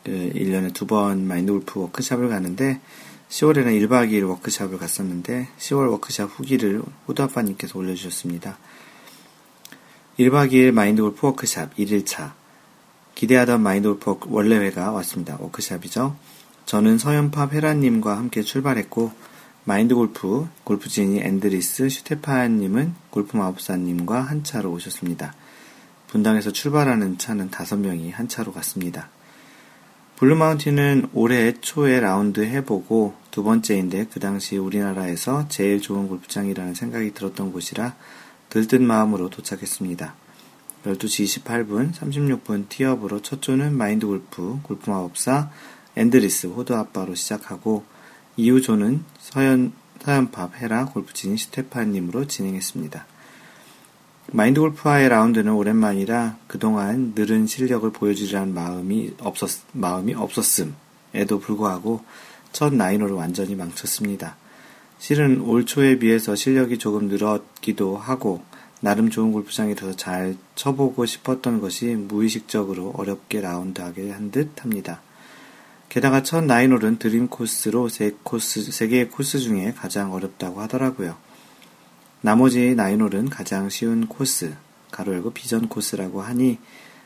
그 1년에 두 번 마인드 골프 워크샵을 가는데 10월에는 1박 2일 워크샵을 갔었는데 10월 워크샵 후기를 호두아빠님께서 올려주셨습니다. 1박 2일 마인드 골프 워크샵 1일차. 기대하던 마인드 골프 월례회가 왔습니다. 워크샵이죠. 저는 서현팝 헤라님과 함께 출발했고, 마인드 골프, 골프지니 앤드리스, 스테파님은 골프 마법사님과 한 차로 오셨습니다. 분당에서 출발하는 차는 다섯 명이 한 차로 갔습니다. 블루마운틴은 올해 초에 라운드 해보고 두 번째인데 그 당시 우리나라에서 제일 좋은 골프장이라는 생각이 들었던 곳이라 들뜬 마음으로 도착했습니다. 12시 28분, 36분 티업으로 첫 조는 마인드 골프, 골프 마법사, 앤드리스, 호두 아빠로 시작하고 이후 조는 서현, 서현팝, 헤라, 골프진 스테파님으로 진행했습니다. 마인드 골프와의 라운드는 오랜만이라 그동안 늘은 실력을 보여주리라는 마음이 없었, 마음이 없었음에도 불구하고 첫 나인홀을 완전히 망쳤습니다. 실은 올 초에 비해서 실력이 조금 늘었기도 하고 나름 좋은 골프장이 라서잘 쳐보고 싶었던 것이 무의식적으로 어렵게 라운드하게 한 듯 합니다. 게다가 첫 나인홀은 드림 코스로 세 코스, 세 개의 코스 중에 가장 어렵다고 하더라고요. 나머지 나인홀은 가장 쉬운 코스, 가로 열고 비전 코스라고 하니,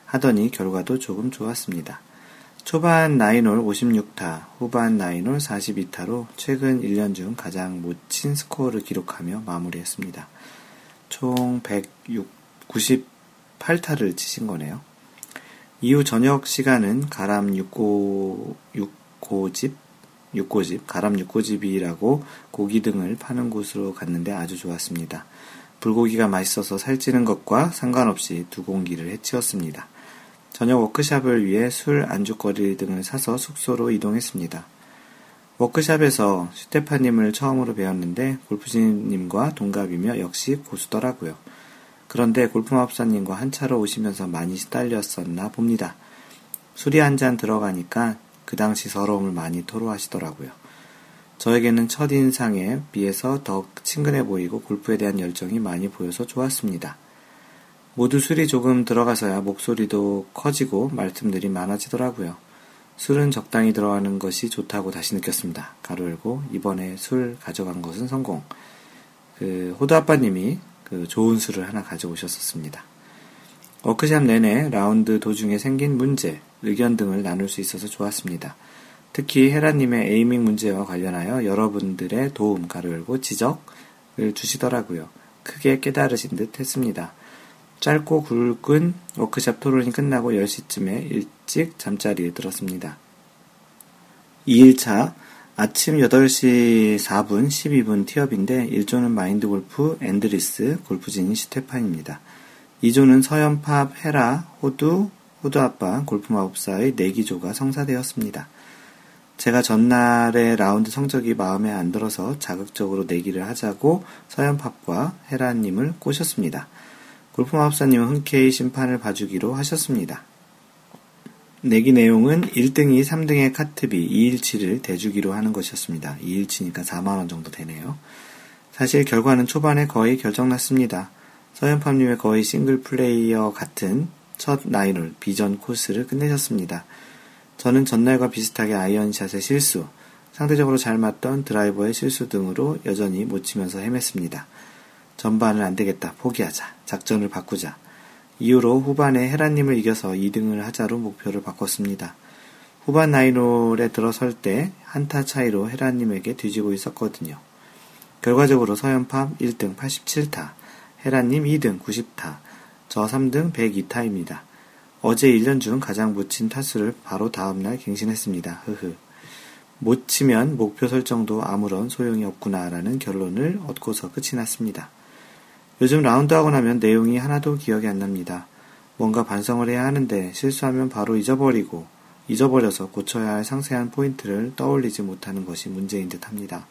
하더니 결과도 조금 좋았습니다. 초반 나인홀 56타, 후반 나인홀 42타로 최근 1년 중 가장 못 친 스코어를 기록하며 마무리했습니다. 총 198타를 치신 거네요. 이후 저녁 시간은 가람 6고, 6고집, 6고집, 가람 6고집이라고 고기 등을 파는 곳으로 갔는데 아주 좋았습니다. 불고기가 맛있어서 살찌는 것과 상관없이 두 공기를 해치웠습니다. 저녁 워크샵을 위해 술, 안주거리 등을 사서 숙소로 이동했습니다. 워크샵에서 슈테파님을 처음으로 배웠는데 골프진님과 동갑이며 역시 고수더라고요. 그런데 골프마법사님과 한 차로 오시면서 많이 시달렸었나 봅니다. 술이 한 잔 들어가니까 그 당시 서러움을 많이 토로하시더라고요. 저에게는 첫인상에 비해서 더 친근해 보이고 골프에 대한 열정이 많이 보여서 좋았습니다. 모두 술이 조금 들어가서야 목소리도 커지고 말씀들이 많아지더라고요. 술은 적당히 들어가는 것이 좋다고 다시 느꼈습니다. 가로 열고 이번에 술 가져간 것은 성공. 그 호두 아빠님이 그 좋은 술을 하나 가져오셨었습니다. 워크샵 내내 라운드 도중에 생긴 문제, 의견 등을 나눌 수 있어서 좋았습니다. 특히 헤라님의 aiming 문제와 관련하여 여러분들의 도움, 괄호 열고 지적을 주시더라고요. 크게 깨달으신 듯 했습니다. 짧고 굵은 워크샵 토론이 끝나고 10시쯤에 일찍 잠자리에 들었습니다. 2일차 아침 8시 4분, 12분 티업인데 1조는 마인드 골프 앤드리스, 골프지니 스테판입니다. 2조는 서연팝, 헤라, 호두, 호두아빠, 골프 마법사의 내기조가 성사되었습니다. 제가 전날의 라운드 성적이 마음에 안 들어서 자극적으로 내기를 하자고 서연팝과 헤라님을 꼬셨습니다. 골프 마법사님은 흔쾌히 심판을 봐주기로 하셨습니다. 내기 내용은 1등이 3등의 카트비 2일치를 대주기로 하는 것이었습니다. 2일치니까 4만원 정도 되네요. 사실 결과는 초반에 거의 결정났습니다. 서현팝님의 거의 싱글 플레이어 같은 첫 나인홀 비전 코스를 끝내셨습니다. 저는 전날과 비슷하게 아이언샷의 실수, 상대적으로 잘 맞던 드라이버의 실수 등으로 여전히 못 치면서 헤맸습니다. 전반을 안 되겠다. 포기하자. 작전을 바꾸자. 이후로 후반에 헤라님을 이겨서 2등을 하자로 목표를 바꿨습니다. 후반 나인홀에 들어설 때 한타 차이로 헤라님에게 뒤지고 있었거든요. 결과적으로 서현팝 1등 87타, 헤라님 2등 90타, 저 3등 102타입니다. 어제 1년 중 가장 못 친 타수를 바로 다음날 갱신했습니다. 흐흐. 못 치면 목표 설정도 아무런 소용이 없구나라는 결론을 얻고서 끝이 났습니다. 요즘 라운드하고 나면 내용이 하나도 기억이 안 납니다. 뭔가 반성을 해야 하는데 실수하면 바로 잊어버리고 잊어버려서 고쳐야 할 상세한 포인트를 떠올리지 못하는 것이 문제인 듯 합니다.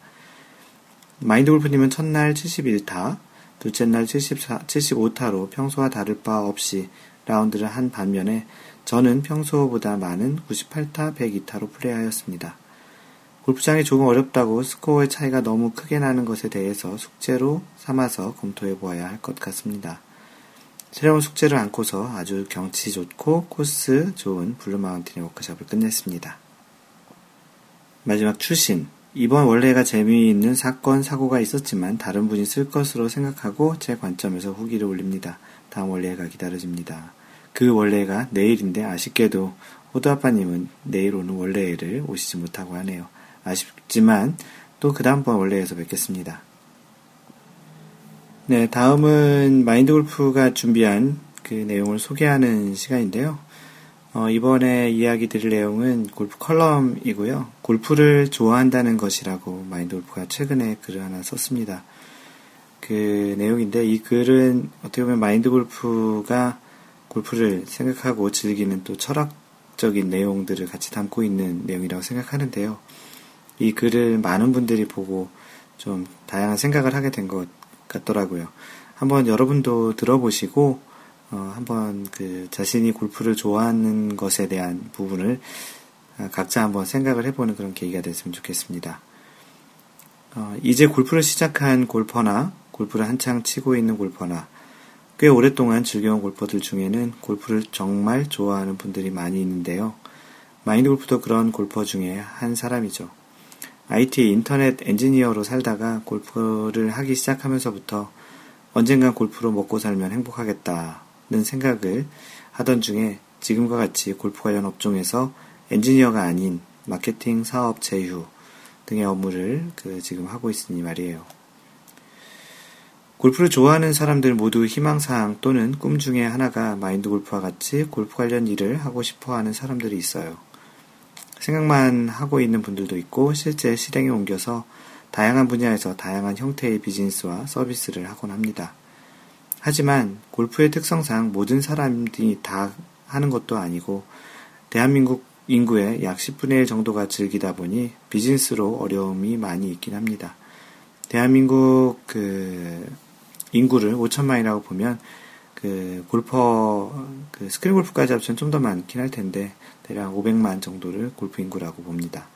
마인드 골프님은 첫날 71타, 둘째 날 74, 75타로 평소와 다를 바 없이 라운드를 한 반면에 저는 평소보다 많은 98타, 102타로 플레이하였습니다. 골프장이 조금 어렵다고 스코어의 차이가 너무 크게 나는 것에 대해서 숙제로 삼아서 검토해 보아야 할 것 같습니다. 새로운 숙제를 안고서 아주 경치 좋고 코스 좋은 블루마운틴의 워크숍을 끝냈습니다. 마지막 추신. 이번 원래가 재미있는 사건, 사고가 있었지만 다른 분이 쓸 것으로 생각하고 제 관점에서 후기를 올립니다. 다음 원래가 기다려집니다. 그 원래가 내일인데 아쉽게도 호두 아빠님은 내일 오는 원래를 오시지 못하고 하네요. 아쉽지만 또 그 다음번 원래에서 뵙겠습니다. 네, 다음은 마인드 골프가 준비한 그 내용을 소개하는 시간인데요. 어, 이번에 이야기 드릴 내용은 골프 컬럼이고요. 골프를 좋아한다는 것이라고 마인드 골프가 최근에 글을 하나 썼습니다. 그 내용인데 이 글은 어떻게 보면 마인드 골프가 골프를 생각하고 즐기는 또 철학적인 내용들을 같이 담고 있는 내용이라고 생각하는데요. 이 글을 많은 분들이 보고 좀 다양한 생각을 하게 된 것 같더라고요. 한번 여러분도 들어보시고 어, 한번 그 자신이 골프를 좋아하는 것에 대한 부분을 각자 한번 생각을 해보는 그런 계기가 됐으면 좋겠습니다. 어, 이제 골프를 시작한 골퍼나 골프를 한창 치고 있는 골퍼나 꽤 오랫동안 즐겨온 골퍼들 중에는 골프를 정말 좋아하는 분들이 많이 있는데요. 마인드 골프도 그런 골퍼 중에 한 사람이죠. IT 인터넷 엔지니어로 살다가 골프를 하기 시작하면서부터 언젠간 골프로 먹고 살면 행복하겠다 는 생각을 하던 중에 지금과 같이 골프 관련 업종에서 엔지니어가 아닌 마케팅, 사업, 제휴 등의 업무를 그 지금 하고 있으니 말이에요. 골프를 좋아하는 사람들 모두 희망사항 또는 꿈 중에 하나가 마인드 골프와 같이 골프 관련 일을 하고 싶어 하는 사람들이 있어요. 생각만 하고 있는 분들도 있고 실제 실행에 옮겨서 다양한 분야에서 다양한 형태의 비즈니스와 서비스를 하곤 합니다. 하지만 골프의 특성상 모든 사람들이 다 하는 것도 아니고 대한민국 인구의 약 10분의 1 정도가 즐기다 보니 비즈니스로 어려움이 많이 있긴 합니다. 대한민국 그 인구를 5천만이라고 보면 그 골퍼 그 스크린 골프까지 합치면 좀 더 많긴 할 텐데 대략 500만 정도를 골프 인구라고 봅니다.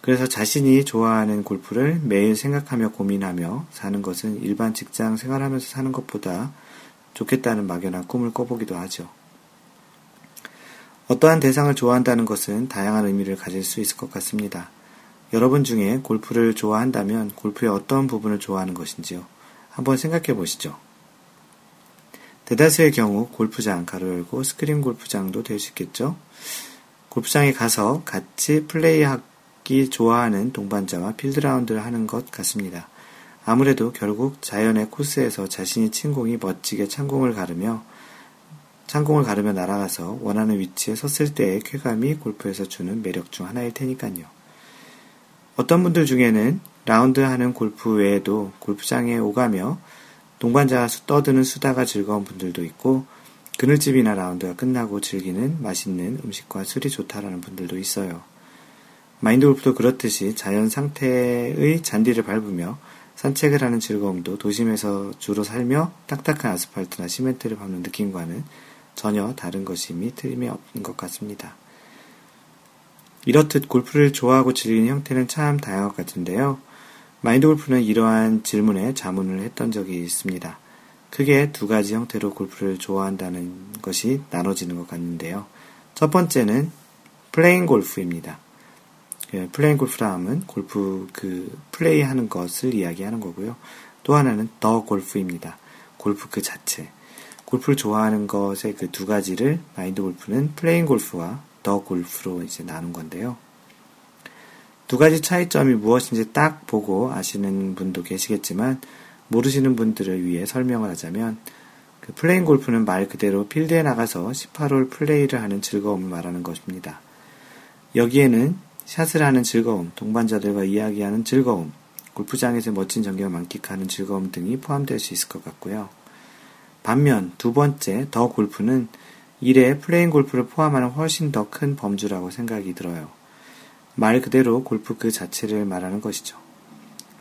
그래서 자신이 좋아하는 골프를 매일 생각하며 고민하며 사는 것은 일반 직장 생활하면서 사는 것보다 좋겠다는 막연한 꿈을 꿔보기도 하죠. 어떠한 대상을 좋아한다는 것은 다양한 의미를 가질 수 있을 것 같습니다. 여러분 중에 골프를 좋아한다면 골프의 어떤 부분을 좋아하는 것인지요? 한번 생각해 보시죠. 대다수의 경우 골프장, 가로 열고 스크린 골프장도 될 수 있겠죠? 골프장에 가서 같이 플레이하고 걷기 좋아하는 동반자와 필드라운드를 하는 것 같습니다. 아무래도 결국 자연의 코스에서 자신이 친 공이 멋지게 창공을 가르며 창공을 가르며 날아가서 원하는 위치에 섰을 때의 쾌감이 골프에서 주는 매력 중 하나일 테니까요. 어떤 분들 중에는 라운드 하는 골프 외에도 골프장에 오가며 동반자와 떠드는 수다가 즐거운 분들도 있고 그늘집이나 라운드가 끝나고 즐기는 맛있는 음식과 술이 좋다라는 분들도 있어요. 마인드 골프도 그렇듯이 자연 상태의 잔디를 밟으며 산책을 하는 즐거움도 도심에서 주로 살며 딱딱한 아스팔트나 시멘트를 밟는 느낌과는 전혀 다른 것임이 틀림이 없는 것 같습니다. 이렇듯 골프를 좋아하고 즐기는 형태는 참 다양한 것 같은데요. 마인드 골프는 이러한 질문에 자문을 했던 적이 있습니다. 크게 두 가지 형태로 골프를 좋아한다는 것이 나눠지는 것 같는데요. 첫 번째는 playing 골프입니다. 예, playing 골프라 함은 골프 그 플레이 하는 것을 이야기하는 거고요. 또 하나는 the 골프입니다. 골프 그 자체. 골프를 좋아하는 것의 그 두 가지를 마인드 골프는 playing 골프와 the 골프로 이제 나눈 건데요. 두 가지 차이점이 무엇인지 딱 보고 아시는 분도 계시겠지만 모르시는 분들을 위해 설명을 하자면 그 playing 골프는 말 그대로 필드에 나가서 18홀 플레이를 하는 즐거움을 말하는 것입니다. 여기에는 샷을 하는 즐거움, 동반자들과 이야기하는 즐거움, 골프장에서 멋진 전경을 만끽하는 즐거움 등이 포함될 수 있을 것 같고요. 반면 두 번째 the 골프는 일에 playing 골프를 포함하는 훨씬 더 큰 범주라고 생각이 들어요. 말 그대로 골프 그 자체를 말하는 것이죠.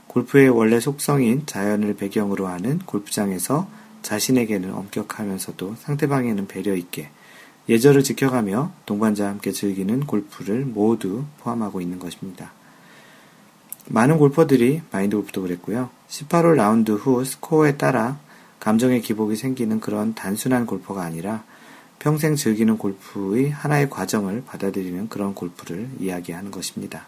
골프의 원래 속성인 자연을 배경으로 하는 골프장에서 자신에게는 엄격하면서도 상대방에는 배려 있게 예절을 지켜가며 동반자와 함께 즐기는 골프를 모두 포함하고 있는 것입니다. 많은 골퍼들이 마인드 골프도 그랬고요. 18홀 라운드 후 스코어에 따라 감정의 기복이 생기는 그런 단순한 골퍼가 아니라 평생 즐기는 골프의 하나의 과정을 받아들이는 그런 골프를 이야기하는 것입니다.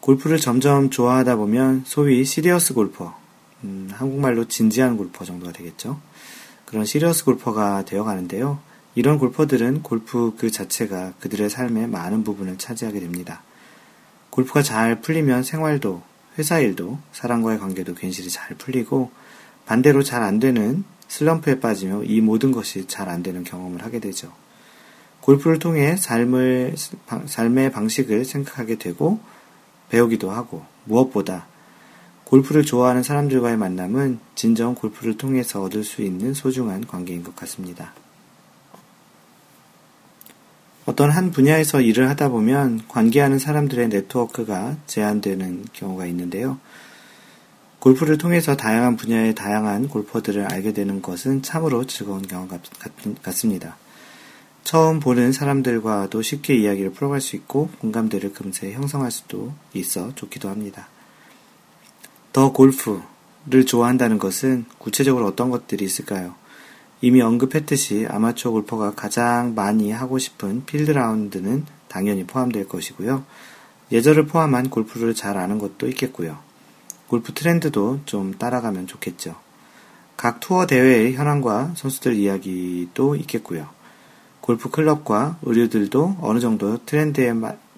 골프를 점점 좋아하다 보면 소위 시리어스 골퍼, 음, 한국말로 진지한 골퍼 정도가 되겠죠. 그런 시리어스 골퍼가 되어 가는데요. 이런 골퍼들은 골프 그 자체가 그들의 삶의 많은 부분을 차지하게 됩니다. 골프가 잘 풀리면 생활도, 회사 일도, 사람과의 관계도 괜시리 잘 풀리고 반대로 잘 안 되는 슬럼프에 빠지며 이 모든 것이 잘 안 되는 경험을 하게 되죠. 골프를 통해 삶을, 삶의 방식을 생각하게 되고 배우기도 하고 무엇보다 골프를 좋아하는 사람들과의 만남은 진정 골프를 통해서 얻을 수 있는 소중한 관계인 것 같습니다. 어떤 한 분야에서 일을 하다 보면 관계하는 사람들의 네트워크가 제한되는 경우가 있는데요. 골프를 통해서 다양한 분야의 다양한 골퍼들을 알게 되는 것은 참으로 즐거운 경험 같습니다. 처음 보는 사람들과도 쉽게 이야기를 풀어갈 수 있고 공감대를 금세 형성할 수도 있어 좋기도 합니다. 더 골프를 좋아한다는 것은 구체적으로 어떤 것들이 있을까요? 이미 언급했듯이 아마추어 골퍼가 가장 많이 하고 싶은 필드 라운드는 당연히 포함될 것이고요. 예절을 포함한 골프를 잘 아는 것도 있겠고요. 골프 트렌드도 좀 따라가면 좋겠죠. 각 투어 대회의 현황과 선수들 이야기도 있겠고요. 골프 클럽과 의류들도 어느 정도 트렌드에,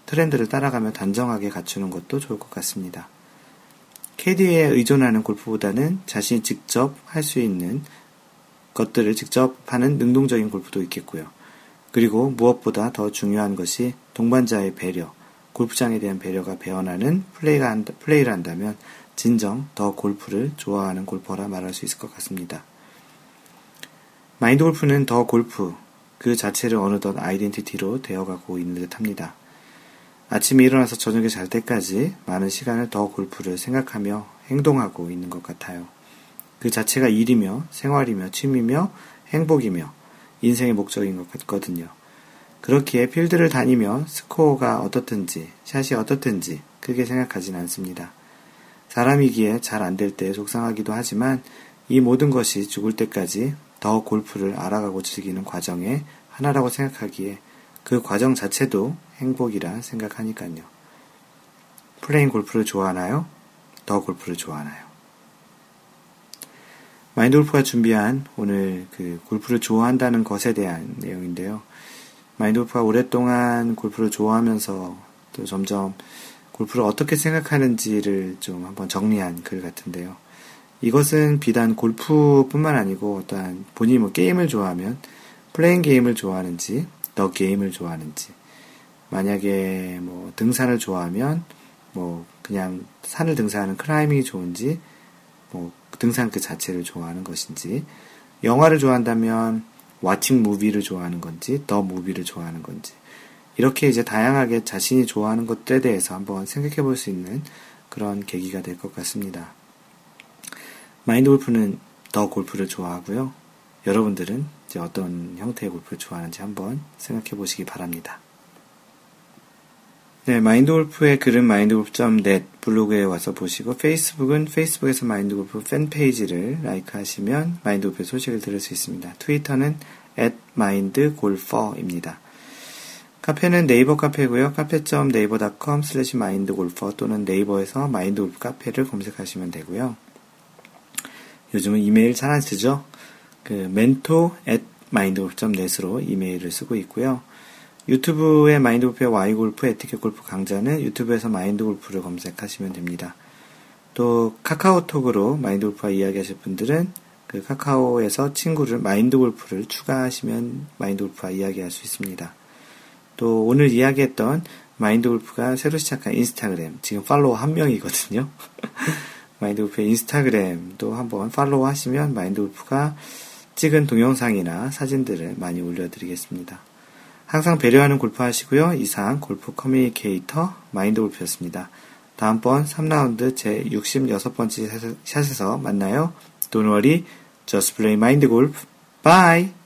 트렌드를 따라가며 단정하게 갖추는 것도 좋을 것 같습니다. 캐디에 의존하는 골프보다는 자신이 직접 할 수 있는 것들을 직접 하는 능동적인 골프도 있겠고요. 그리고 무엇보다 더 중요한 것이 동반자의 배려, 골프장에 대한 배려가 배어나는 플레이가 플레이를 한다면 진정 더 골프를 좋아하는 골퍼라 말할 수 있을 것 같습니다. 마인드 골프는 더 골프 그 자체를 어느덧 아이덴티티로 되어가고 있는 듯 합니다. 아침에 일어나서 저녁에 잘 때까지 많은 시간을 더 골프를 생각하며 행동하고 있는 것 같아요. 그 자체가 일이며 생활이며 취미며 행복이며 인생의 목적인 것 같거든요. 그렇기에 필드를 다니며 스코어가 어떻든지 샷이 어떻든지 크게 생각하진 않습니다. 사람이기에 잘 안 될 때 속상하기도 하지만 이 모든 것이 죽을 때까지 the 골프를 알아가고 즐기는 과정의 하나라고 생각하기에 그 과정 자체도 행복이라 생각하니까요. playing 골프를 좋아하나요? the 골프를 좋아하나요? 마인드 골프가 준비한 오늘 그 골프를 좋아한다는 것에 대한 내용인데요. 마인드 골프가 오랫동안 골프를 좋아하면서 또 점점 골프를 어떻게 생각하는지를 좀 한번 정리한 글 같은데요. 이것은 비단 골프뿐만 아니고 어떠한 본인이 뭐 게임을 좋아하면 playing 게임을 좋아하는지 the 게임을 좋아하는지 만약에 뭐 등산을 좋아하면 뭐 그냥 산을 등산하는 climbing이 좋은지 뭐 등산 그 자체를 좋아하는 것인지 영화를 좋아한다면 watching movie를 좋아하는 건지 the movie를 좋아하는 건지 이렇게 이제 다양하게 자신이 좋아하는 것들에 대해서 한번 생각해 볼 수 있는 그런 계기가 될 것 같습니다. 마인드 골프는 the 골프를 좋아하고요. 여러분들은 이제 어떤 형태의 골프를 좋아하는지 한번 생각해 보시기 바랍니다. 네, 마인드 골프의 글은 마인드골프.net 블로그에 와서 보시고 페이스북은 페이스북에서 마인드 골프 팬페이지를 like 하시면 마인드 골프의 소식을 들을 수 있습니다. 트위터는 mindgolfer입니다. 카페는 네이버 카페고요. cafe.naver.com slash mindgolfer 또는 네이버에서 마인드골프 카페를 검색하시면 되고요. 요즘은 이메일 잘 안 쓰죠? 그 mentor at mindgolf.net으로 이메일을 쓰고 있고요. 유튜브의 마인드 골프의 Y 골프 에티켓 골프 강좌는 유튜브에서 마인드 골프를 검색하시면 됩니다. 또 카카오톡으로 마인드 골프와 이야기하실 분들은 그 카카오에서 친구를 마인드 골프를 추가하시면 마인드 골프와 이야기할 수 있습니다. 또 오늘 이야기했던 마인드 골프가 새로 시작한 인스타그램 지금 팔로워 한 명이거든요. 마인드 골프의 인스타그램도 한번 팔로우 하시면 마인드 골프가 찍은 동영상이나 사진들을 많이 올려드리겠습니다. 항상 배려하는 골프 하시고요. 이상 골프 communicator 마인드 골프였습니다. 다음번 3라운드 제 66번째 샷에서 만나요. Don't worry, just play mind golf. Bye!